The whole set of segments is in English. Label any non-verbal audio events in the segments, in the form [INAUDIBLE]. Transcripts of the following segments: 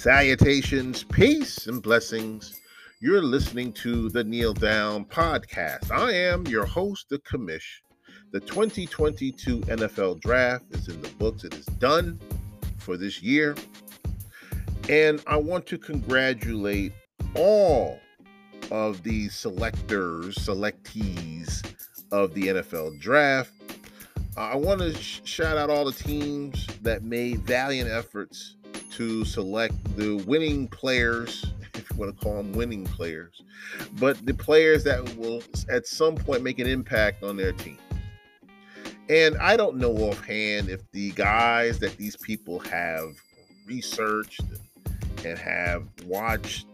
Salutations, peace, and blessings. You're listening to the Kneel Down Podcast. I am your host, the Commish. The 2022 NFL Draft is in the books. It is done for this year. And I want to congratulate all of the selectors, selectees of the NFL Draft. I want to sh- shout out all the teams that made valiant efforts to select the winning players, [LAUGHS] if you want to call them winning players, but the players that will at some point make an impact on their team. And I don't know offhand if the guys that these people have researched and have watched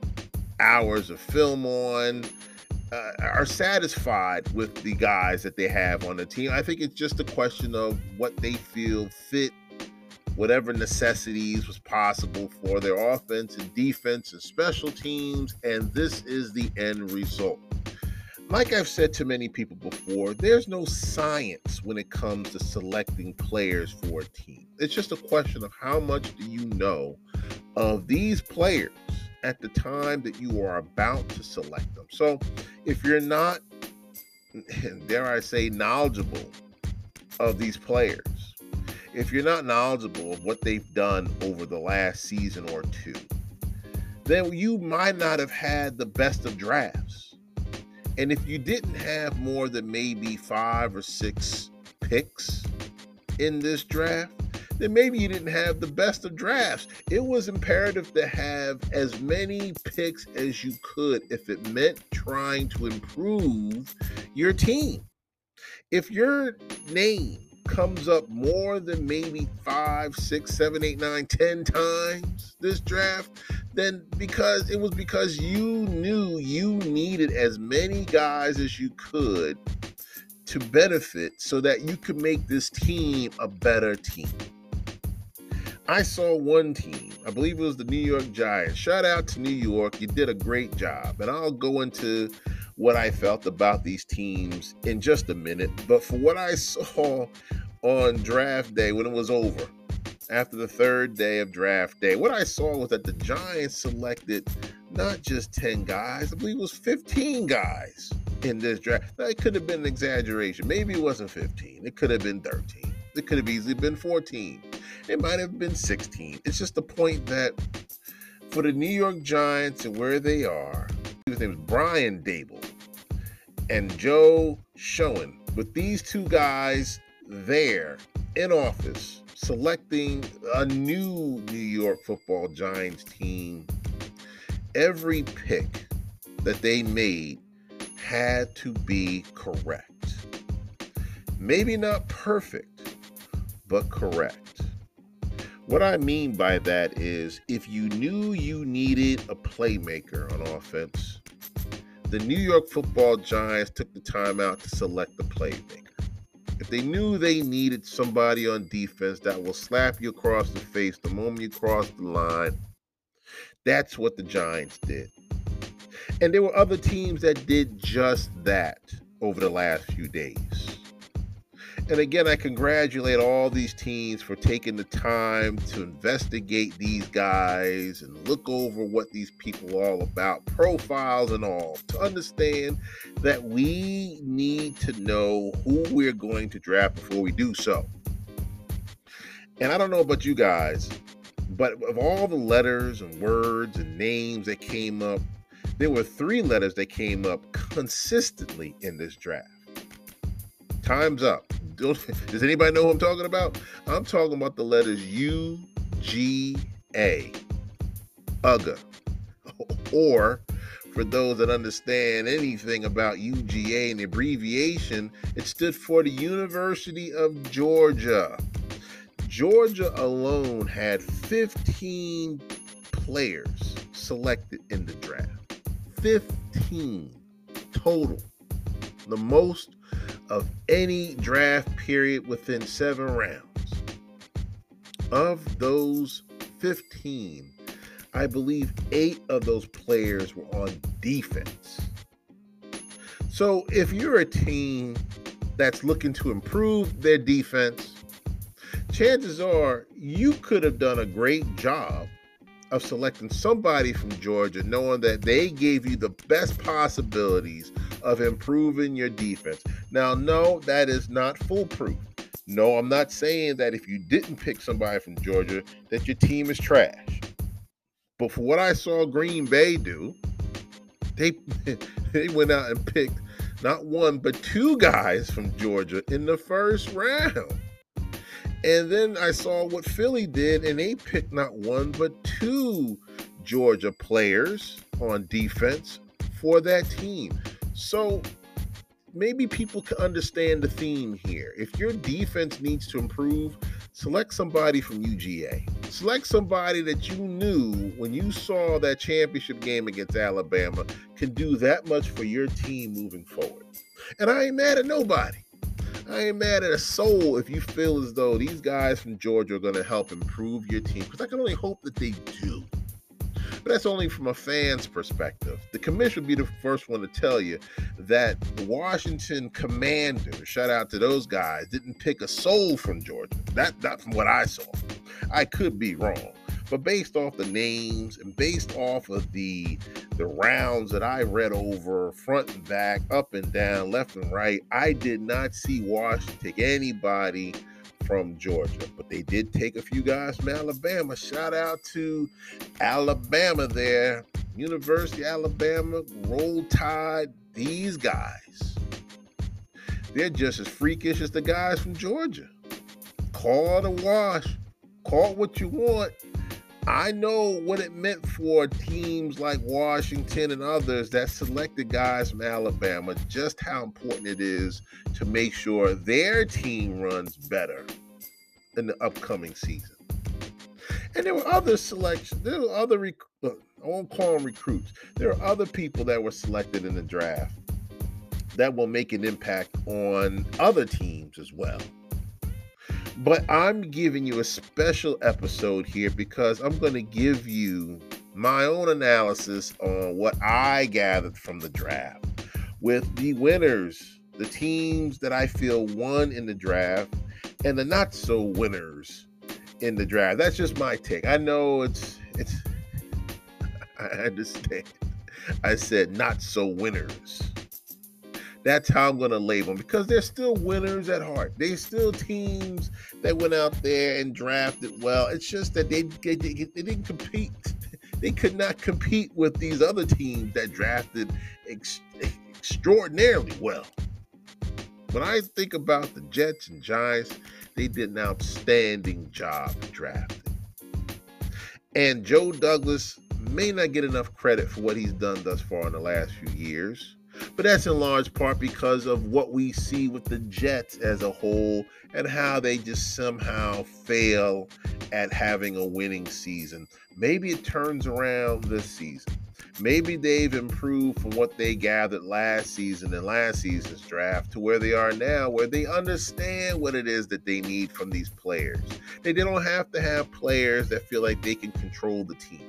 hours of film on uh, are satisfied with the guys that they have on the team. I think it's just a question of what they feel fit whatever necessities was possible for their offense and defense and special teams, and this is the end result. Like I've said to many people before, there's no science when it comes to selecting players for a team. It's just a question of how much do you know of these players at the time that you are about to select them. So if you're not, [LAUGHS] dare I say, knowledgeable of these players, if you're not knowledgeable of what they've done over the last season or two, then you might not have had the best of drafts. And if you didn't have more than maybe five or six picks in this draft, then maybe you didn't have the best of drafts. It was imperative to have as many picks as you could if it meant trying to improve your team. If your name comes up more than maybe five, six, seven, eight, nine, ten times this draft, then because it was because you knew you needed as many guys as you could to benefit so that you could make this team a better team. I saw one team, I believe it was the New York Giants. Shout out to New York. You did a great job. And I'll go into what I felt about these teams in just a minute. But for what I [LAUGHS] saw on draft day when it was over, after the third day of draft day, what I saw was that the Giants selected not just 10 guys, I believe it was 15 guys in this draft. It could have been an exaggeration. Maybe it wasn't 15, it could have been 13, it could have easily been 14, it might have been 16. It's just the point that for the New York Giants and where they are, his name is Brian Daboll and Joe Schoen. With these two guys there in office selecting a new New York football Giants team, every pick that they made had to be correct. Maybe not perfect, but correct. What I mean by that is if you knew you needed a playmaker on offense, the New York football Giants took the time out to select the playmaker. If they knew they needed somebody on defense that will slap you across the face the moment you cross the line, that's what the Giants did. And there were other teams that did just that over the last few days. And again, I congratulate all these teams for taking the time to investigate these guys and look over what these people are all about, profiles and all, to understand that we need to know who we're going to draft before we do so. And I don't know about you guys, but of all the letters and words and names that came up, there were three letters that came up consistently in this draft. Time's up does anybody know who I'm talking about? I'm talking about the letters U, G, A, UGA. Or for those that understand anything about UGA and the abbreviation, it stood for the University of Georgia. Georgia alone had 15 players selected in the draft. 15 total. The most of any draft period within seven rounds. Of those 15, I believe eight of those players were on defense. So if you're a team that's looking to improve their defense, chances are you could have done a great job of selecting somebody from Georgia, knowing that they gave you the best possibilities of improving your defense. Now, no, that is not foolproof. No, I'm not saying that if you didn't pick somebody from Georgia, that your team is trash. But for what I saw Green Bay do, they [LAUGHS] they went out and picked not one but two guys from Georgia in the first round. And then I saw what Philly did, and they picked not one but two Georgia players on defense for that team. So maybe people can understand the theme here. If your defense needs to improve, select somebody from UGA. Select somebody that you knew when you saw that championship game against Alabama can do that much for your team moving forward. And I ain't mad at nobody. I ain't mad at a soul if you feel as though these guys from Georgia are going to help improve your team, because I can only hope that they do. But that's only from a fan's perspective. The commission would be the first one to tell you that the Washington Commanders, shout out to those guys, didn't pick a soul from Georgia. That not from what I saw. I could be wrong. But based off the names and based off of the the rounds that I read over front and back, up and down, left and right, I did not see Washington take anybody from Georgia, but they did take a few guys from Alabama. Shout out to Alabama there, University of Alabama, Roll Tide. These guys, they're just as freakish as the guys from Georgia. Call it a wash, call it what you want. I know what it meant for teams like Washington and others that selected guys from Alabama, just how important it is to make sure their team runs better in the upcoming season. And there were other selections. There were other, rec- I won't call them recruits. There are other people that were selected in the draft that will make an impact on other teams as well. But I'm giving you a special episode here because I'm going to give you my own analysis on what I gathered from the draft with the winners, the teams that I feel won in the draft, and the not so winners in the draft. That's just my take. I know it's it's [LAUGHS] I understand. I said not so winners. That's how I'm going to label them because they're still winners at heart. They're still teams that went out there and drafted well. It's just that they, they, they didn't compete. They could not compete with these other teams that drafted ex- extraordinarily well. When I think about the Jets and Giants, they did an outstanding job drafting. And Joe Douglas may not get enough credit for what he's done thus far in the last few years. But that's in large part because of what we see with the Jets as a whole and how they just somehow fail at having a winning season. Maybe it turns around this season. Maybe they've improved from what they gathered last season and last season's draft to where they are now, where they understand what it is that they need from these players. They don't have to have players that feel like they can control the team.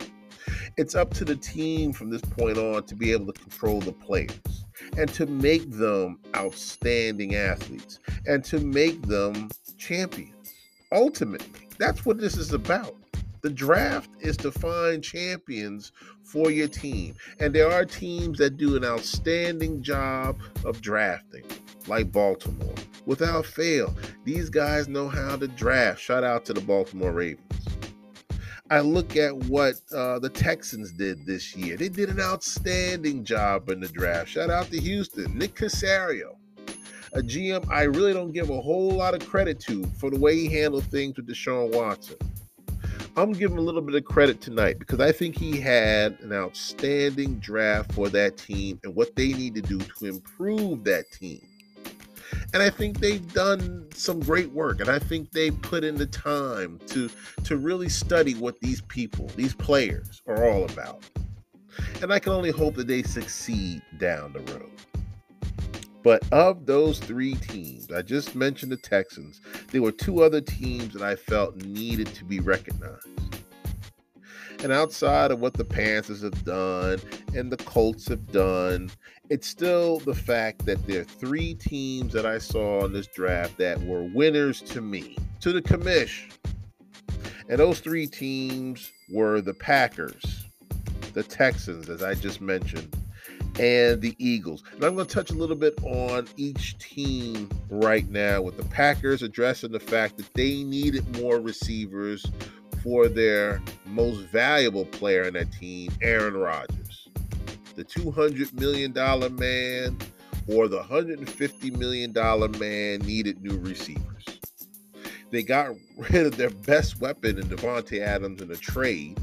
It's up to the team from this point on to be able to control the players and to make them outstanding athletes and to make them champions. Ultimately, that's what this is about. The draft is to find champions for your team. And there are teams that do an outstanding job of drafting, like Baltimore. Without fail, these guys know how to draft. Shout out to the Baltimore Ravens. I look at what uh, the Texans did this year. They did an outstanding job in the draft. Shout out to Houston, Nick Caserio, a GM I really don't give a whole lot of credit to for the way he handled things with Deshaun Watson. I'm giving a little bit of credit tonight because I think he had an outstanding draft for that team and what they need to do to improve that team. And I think they've done some great work. And I think they put in the time to to really study what these people, these players, are all about. And I can only hope that they succeed down the road. But of those three teams, I just mentioned the Texans, there were two other teams that I felt needed to be recognized. And outside of what the Panthers have done and the Colts have done, it's still the fact that there are three teams that I saw in this draft that were winners to me, to the commish. And those three teams were the Packers, the Texans, as I just mentioned, and the Eagles. And I'm going to touch a little bit on each team right now, with the Packers addressing the fact that they needed more receivers for their most valuable player in that team, Aaron Rodgers. The $200 million man or the $150 million man needed new receivers. They got [LAUGHS] rid of their best weapon in Davante Adams in a trade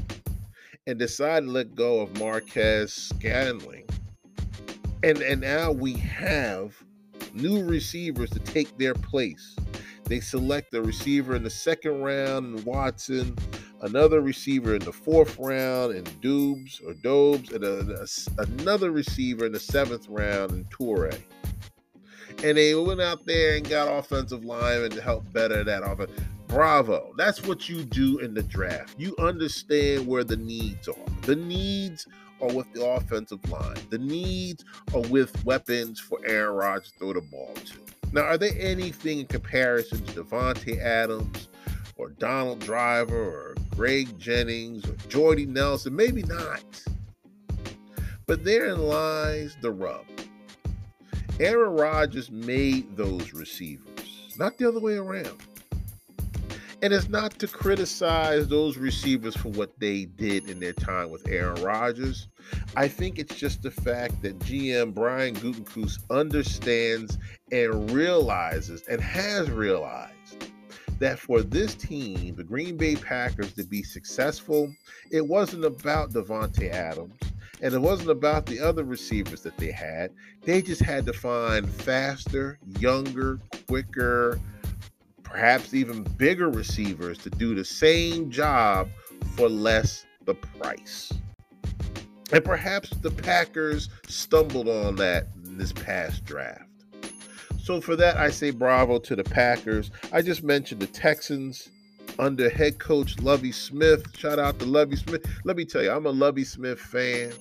and decided to let go of Marquez Scantling. And and now we have new receivers to take their place. They select a receiver in the second round in Watson, another receiver in the fourth round and Dubes or Dobes, and a, a, another receiver in the seventh round and Toure and they went out there and got offensive linemen to help better that offense. Bravo. That's what you do in the draft. You understand where the needs are. The needs are with the offensive line. The needs are with weapons for Aaron Rodgers to throw the ball to. Now, are there anything in comparison to Davante Adams or Donald Driver or Greg Jennings or Jordy Nelson? Maybe not. But therein lies the rub. Aaron Rodgers made those receivers, not the other way around. And it's not to criticize those receivers for what they did in their time with Aaron Rodgers. I think it's just the fact that GM Brian Gutekunst understands and realizes and has realized that for this team, the Green Bay Packers, to be successful, it wasn't about Davante Adams. And it wasn't about the other receivers that they had. They just had to find faster, younger, quicker, perhaps even bigger receivers to do the same job for less the price. And perhaps the Packers stumbled on that in this past draft. So for that, I say bravo to the Packers. I just mentioned the Texans under head coach Lovie Smith. Shout out to Lovie Smith. Let me tell you, I'm a Lovie Smith fan.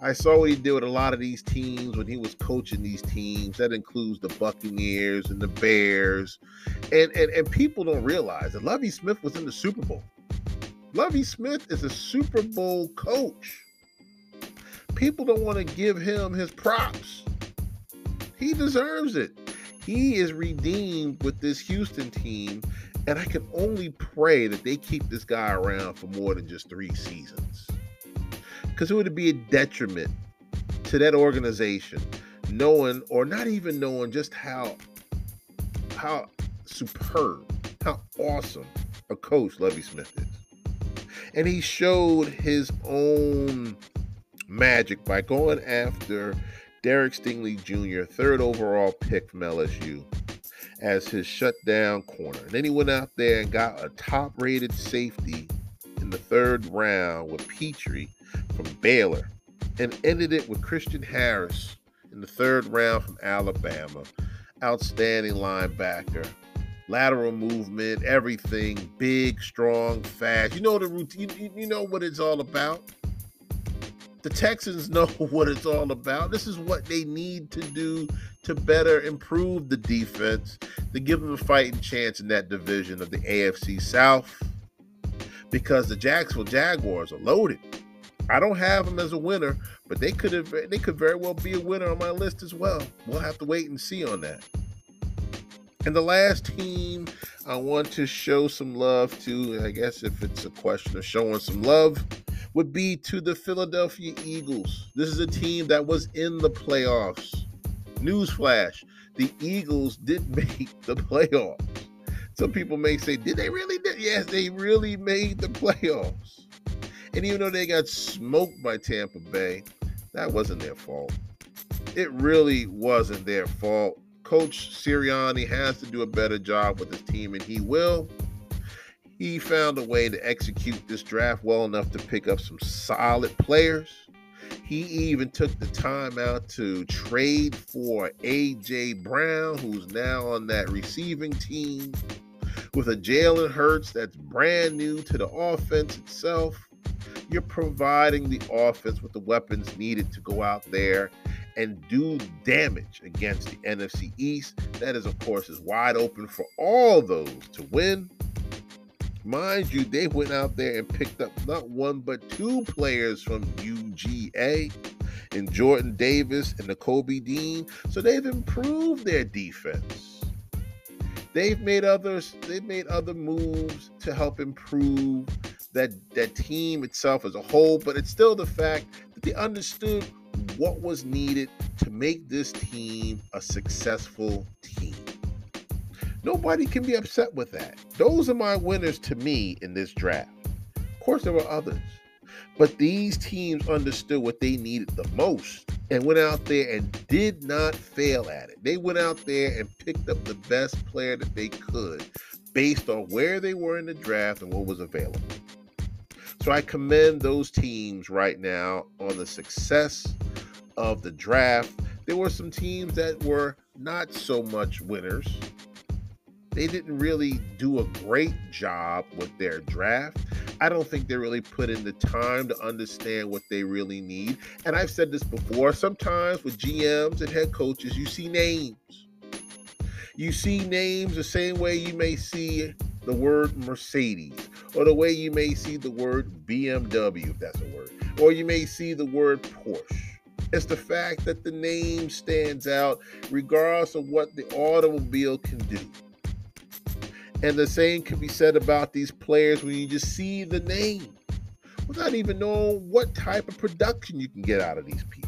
I saw what he did with a lot of these teams when he was coaching these teams. That includes the Buccaneers and the Bears. And and, and people don't realize that Lovie Smith was in the Super Bowl. Lovie Smith is a Super Bowl coach. People don't want to give him his props. He deserves it. He is redeemed with this Houston team and I can only pray that they keep this guy around for more than just three seasons. Because it would be a detriment to that organization, knowing or not even knowing just how how superb, how awesome a coach Lovie Smith is. And he showed his own magic by going after Derek Stingley Jr., third overall pick from LSU as his shutdown corner. And then he went out there and got a top rated safety in the third round with Pitre from Baylor and ended it with Christian Harris in the third round from Alabama. Outstanding linebacker. Lateral movement, everything, big, strong, fast. You know the routine. You, you know what it's all about. The Texans [LAUGHS] know what it's all about. This is what they need to do to better improve the defense, to give them a fighting chance in that division of the AFC South. Because the Jacksonville Jaguars are loaded. I don't have them as a winner, but they could have they could very well be a winner on my list as well. We'll have to wait and see on that. And the last team I want to show some love to, I guess if it's a question of showing some love, would be to the Philadelphia Eagles. This is a team that was in the playoffs. Newsflash the Eagles did [LAUGHS] make the playoffs. Some people may say, did they really? Did? Yes, they really made the playoffs. And even though they got smoked by Tampa Bay, that wasn't their fault. It really wasn't their fault. Coach Sirianni has to do a better job with his team, and he will. He found a way to execute this draft well enough to pick up some solid players he even took the time out to trade for AJ Brown, who's now on that receiving team, with a Jalen Hurts that's brand new to the offense itself. You're providing the offense with the weapons needed to go out there and do damage against the NFC East. That is, of course, is wide open for all those to win. Mind you, they went out there and picked up not one but two players from UGA in Jordan Davis and Nakobe Dean. So they've improved their defense. They've made others, they've made other moves to help improve that that team itself as a whole, but it's still the fact that they understood what was needed to make this team a successful team. Nobody can be upset with that. Those are my winners to me in this draft. Of course, there were others. But these teams understood what they needed the most and went out there and did not fail at it. They went out there and picked up the best player that they could based on where they were in the draft and what was available. So I commend those teams right now on the success of the draft. There were some teams that were not so much winners. They didn't really do a great job with their draft. I don't think they really put in the time to understand what they really need. And I've said this before sometimes with GMs and head coaches, you see names. You see names the same way you may see the word Mercedes, or the way you may see the word BMW, if that's a word, or you may see the word Porsche. It's the fact that the name stands out regardless of what the automobile can do. And the same can be said about these players when you just see the name without even knowing what type of production you can get out of these people.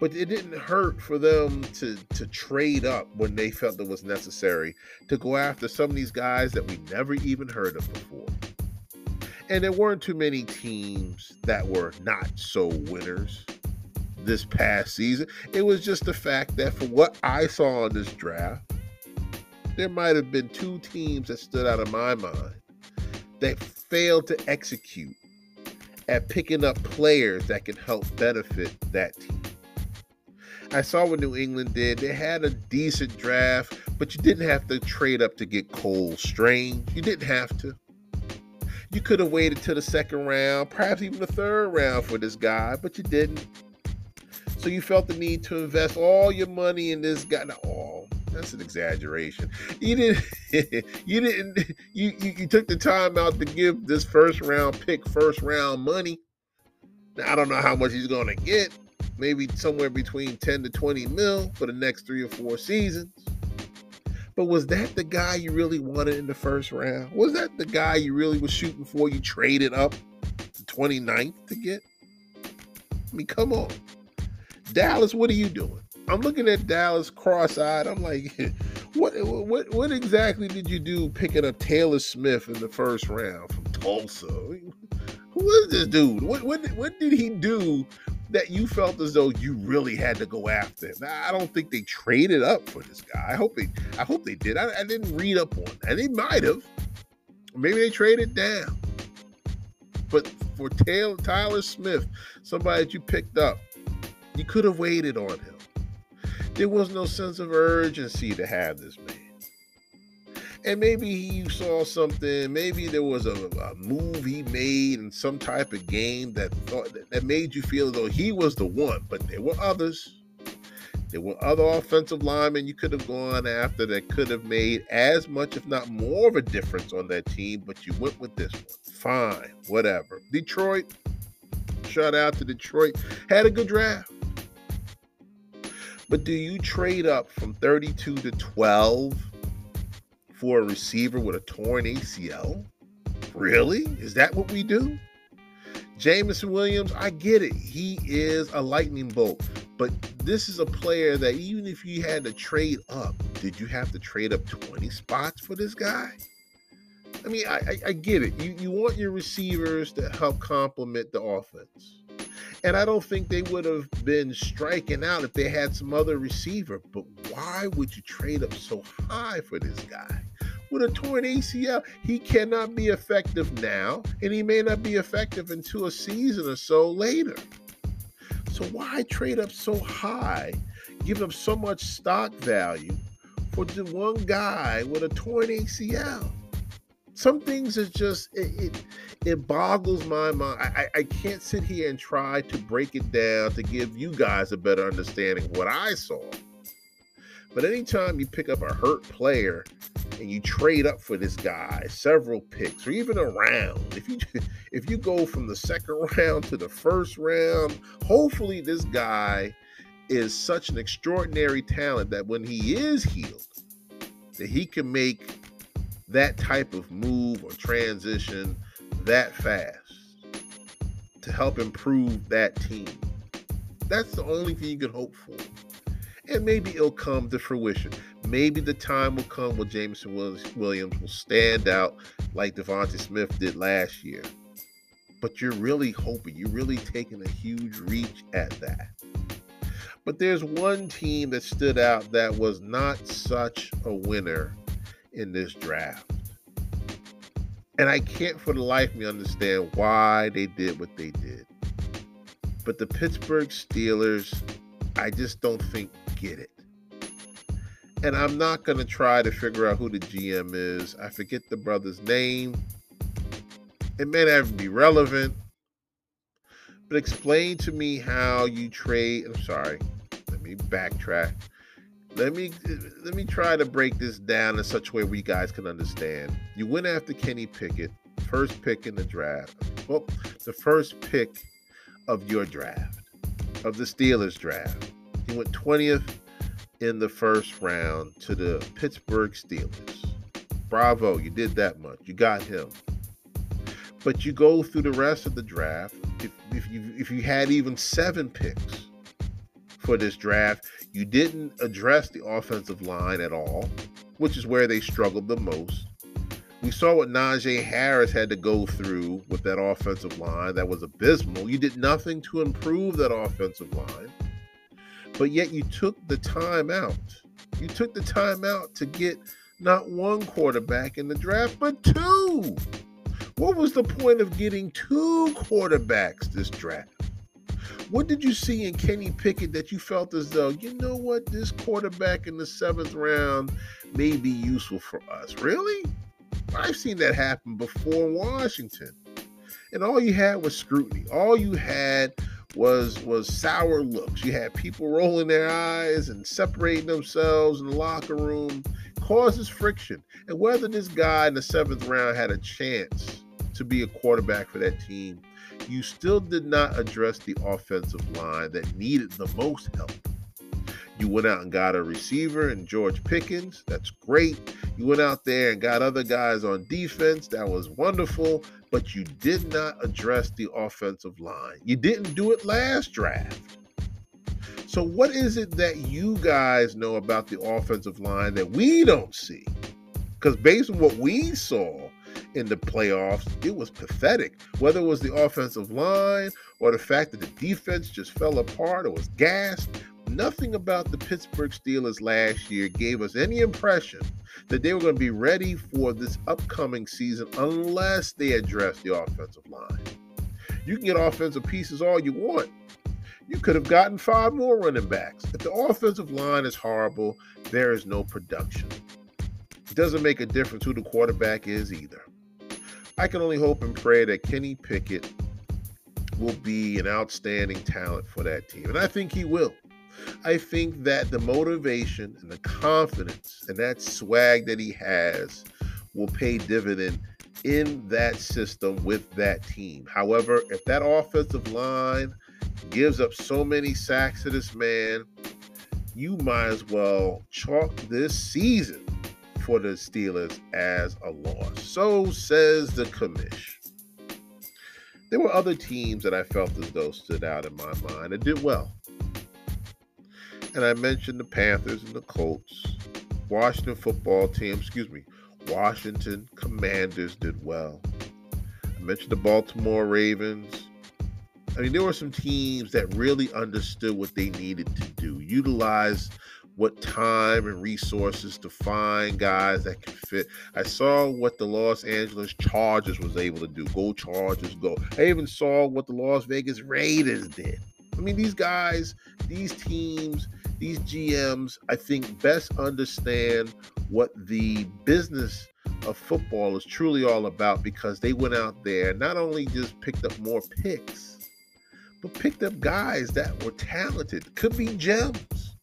But it didn't hurt for them to, to trade up when they felt it was necessary to go after some of these guys that we never even heard of before. And there weren't too many teams that were not so winners this past season. It was just the fact that for what I saw in this draft, there might have been two teams that stood out of my mind that failed to execute at picking up players that can help benefit that team. I saw what New England did. They had a decent draft, but you didn't have to trade up to get Cole Strange. You didn't have to. You could have waited to the second round, perhaps even the third round for this guy, but you didn't. So you felt the need to invest all your money in this guy. Now, all that's an exaggeration. You didn't. [LAUGHS] you didn't. You, you you took the time out to give this first round pick first round money. Now I don't know how much he's going to get. Maybe somewhere between ten to twenty mil for the next three or four seasons. But was that the guy you really wanted in the first round? Was that the guy you really was shooting for? You traded up to 29th to get? I mean, come on. Dallas, what are you doing? I'm looking at Dallas cross-eyed. I'm like, [LAUGHS] what what what exactly did you do picking up Taylor Smith in the first round from Tulsa? Who is this dude? What what what did he do that you felt as though you really had to go after him? I don't think they traded up for this guy. I hope they I hope they did. I, I didn't read up on that. And they might have. Maybe they traded down. But for Taylor Tyler Smith, somebody that you picked up, you could have waited on him there was no sense of urgency to have this man. And maybe you saw something, maybe there was a, a move he made in some type of game that thought that made you feel as though he was the one, but there were others. There were other offensive linemen you could have gone after that could have made as much, if not more, of a difference on that team, but you went with this one. Fine, whatever. Detroit, shout out to Detroit, had a good draft. But do you trade up from 32 to 12 for a receiver with a torn ACL? Really? Is that what we do? Jameson Williams, I get it. He is a lightning bolt. But this is a player that even if you had to trade up, did you have to trade up 20 spots for this guy? I mean, I, I, I get it. You, you want your receivers to help complement the offense. And I don't think they would have been striking out if they had some other receiver. But why would you trade up so high for this guy? With a torn ACL, he cannot be effective now, and he may not be effective until a season or so later. So why trade up so high, give up so much stock value for the one guy with a torn ACL? Some things is just it, it it boggles my mind. I, I can't sit here and try to break it down to give you guys a better understanding of what I saw. But anytime you pick up a hurt player and you trade up for this guy, several picks or even a round. If you [LAUGHS] if you go from the second [LAUGHS] round to the first round, hopefully this guy is such an extraordinary talent that when he is healed, that he can make that type of move or transition that fast to help improve that team. That's the only thing you can hope for. And maybe it'll come to fruition. Maybe the time will come where Jameson Williams will stand out like DeVonta Smith did last year. But you're really hoping, you're really taking a huge reach at that. But there's one team that stood out that was not such a winner in this draft. And I can't for the life of me understand why they did what they did. But the Pittsburgh Steelers, I just don't think get it. And I'm not going to try to figure out who the GM is. I forget the brother's name. It may not even be relevant. But explain to me how you trade. I'm sorry. Let me backtrack. Let me let me try to break this down in such a way you guys can understand. You went after Kenny Pickett, first pick in the draft. Well, the first pick of your draft, of the Steelers draft. He went 20th in the first round to the Pittsburgh Steelers. Bravo, you did that much. You got him. But you go through the rest of the draft. If, if you if you had even seven picks for this draft, you didn't address the offensive line at all, which is where they struggled the most. We saw what Najee Harris had to go through with that offensive line that was abysmal. You did nothing to improve that offensive line, but yet you took the time out. You took the time out to get not one quarterback in the draft, but two. What was the point of getting two quarterbacks this draft? What did you see in Kenny Pickett that you felt as though, you know what, this quarterback in the seventh round may be useful for us? Really? I've seen that happen before in Washington. And all you had was scrutiny. All you had was was sour looks. You had people rolling their eyes and separating themselves in the locker room, causes friction. And whether this guy in the seventh round had a chance to be a quarterback for that team, you still did not address the offensive line that needed the most help. You went out and got a receiver and George Pickens. That's great. You went out there and got other guys on defense. That was wonderful. But you did not address the offensive line. You didn't do it last draft. So, what is it that you guys know about the offensive line that we don't see? Because based on what we saw in the playoffs, it was pathetic. Whether it was the offensive line or the fact that the defense just fell apart or was gassed, nothing about the Pittsburgh Steelers last year gave us any impression that they were going to be ready for this upcoming season unless they address the offensive line. You can get offensive pieces all you want. You could have gotten five more running backs. If the offensive line is horrible, there is no production. It doesn't make a difference who the quarterback is either. I can only hope and pray that Kenny Pickett will be an outstanding talent for that team. And I think he will. I think that the motivation and the confidence and that swag that he has will pay dividend in that system with that team. However, if that offensive line gives up so many sacks to this man, you might as well chalk this season for the Steelers as a loss. So says the commish. There were other teams that I felt as though stood out in my mind and did well. And I mentioned the Panthers and the Colts. Washington football team, excuse me, Washington Commanders did well. I mentioned the Baltimore Ravens. I mean, there were some teams that really understood what they needed to do, utilize what time and resources to find guys that can fit. I saw what the Los Angeles Chargers was able to do. Go Chargers, go. I even saw what the Las Vegas Raiders did. I mean, these guys, these teams, these GMs, I think, best understand what the business of football is truly all about because they went out there not only just picked up more picks, but picked up guys that were talented, could be gems.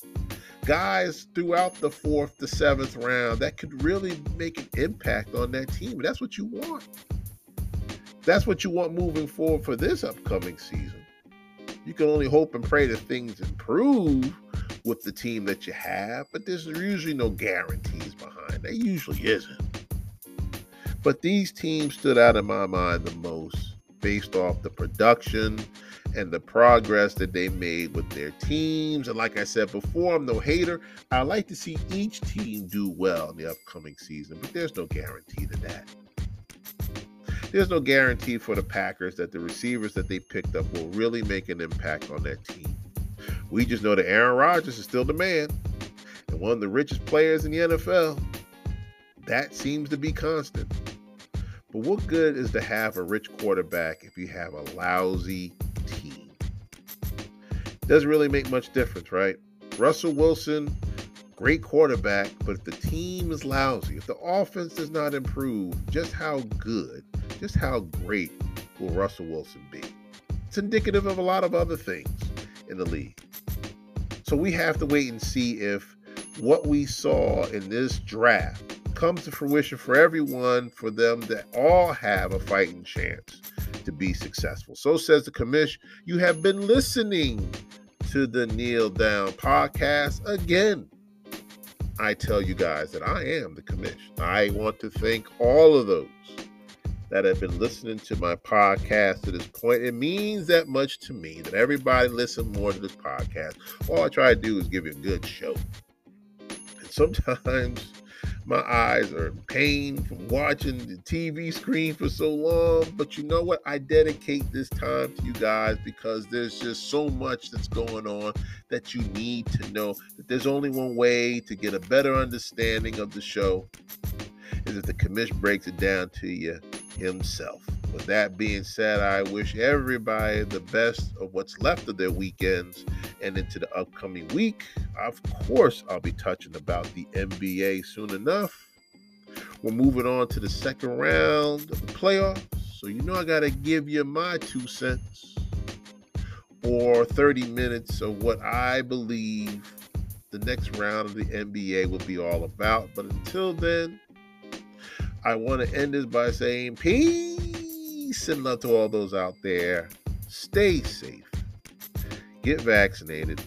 guys throughout the fourth, to seventh round that could really make an impact on that team. That's what you want. That's what you want moving forward for this upcoming season. You can only hope and pray that things improve with the team that you have, but there's usually no guarantees behind. There usually isn't. But these teams stood out in my mind the most based off the production and the progress that they made with their teams. And like I said before, I'm no hater. I like to see each team do well in the upcoming season, but there's no guarantee to that. There's no guarantee for the Packers that the receivers that they picked up will really make an impact on that team. We just know that Aaron Rodgers is still the man and one of the richest players in the NFL. That seems to be constant. But what good is to have a rich quarterback if you have a lousy team? Doesn't really make much difference, right? Russell Wilson, great quarterback, but if the team is lousy, if the offense does not improve, just how good, just how great will Russell Wilson be? It's indicative of a lot of other things in the league. So we have to wait and see if what we saw in this draft comes to fruition for everyone, for them to all have a fighting chance to be successful. So says the commission. You have been listening to the Kneel Down podcast again. I tell you guys that I am the commission. I want to thank all of those that have been listening to my podcast to this point. It means that much to me that everybody listen more to this podcast. All I try to do is give you a good show. And sometimes [LAUGHS] my eyes are in pain from watching the TV screen for so long. But you know what? I dedicate this time to you guys because there's just so much that's going on that you need to know that there's only one way to get a better understanding of the show is that the commission breaks it down to you himself. With that being said, I wish everybody the best of what's left of their weekends and into the upcoming week. Of course, I'll be touching about the NBA soon enough. We're moving on to the second round of the playoffs. So, you know, I got to give you my two cents or 30 minutes of what I believe the next round of the NBA will be all about. But until then, I want to end this by saying peace and love to all those out there. Stay safe, get vaccinated.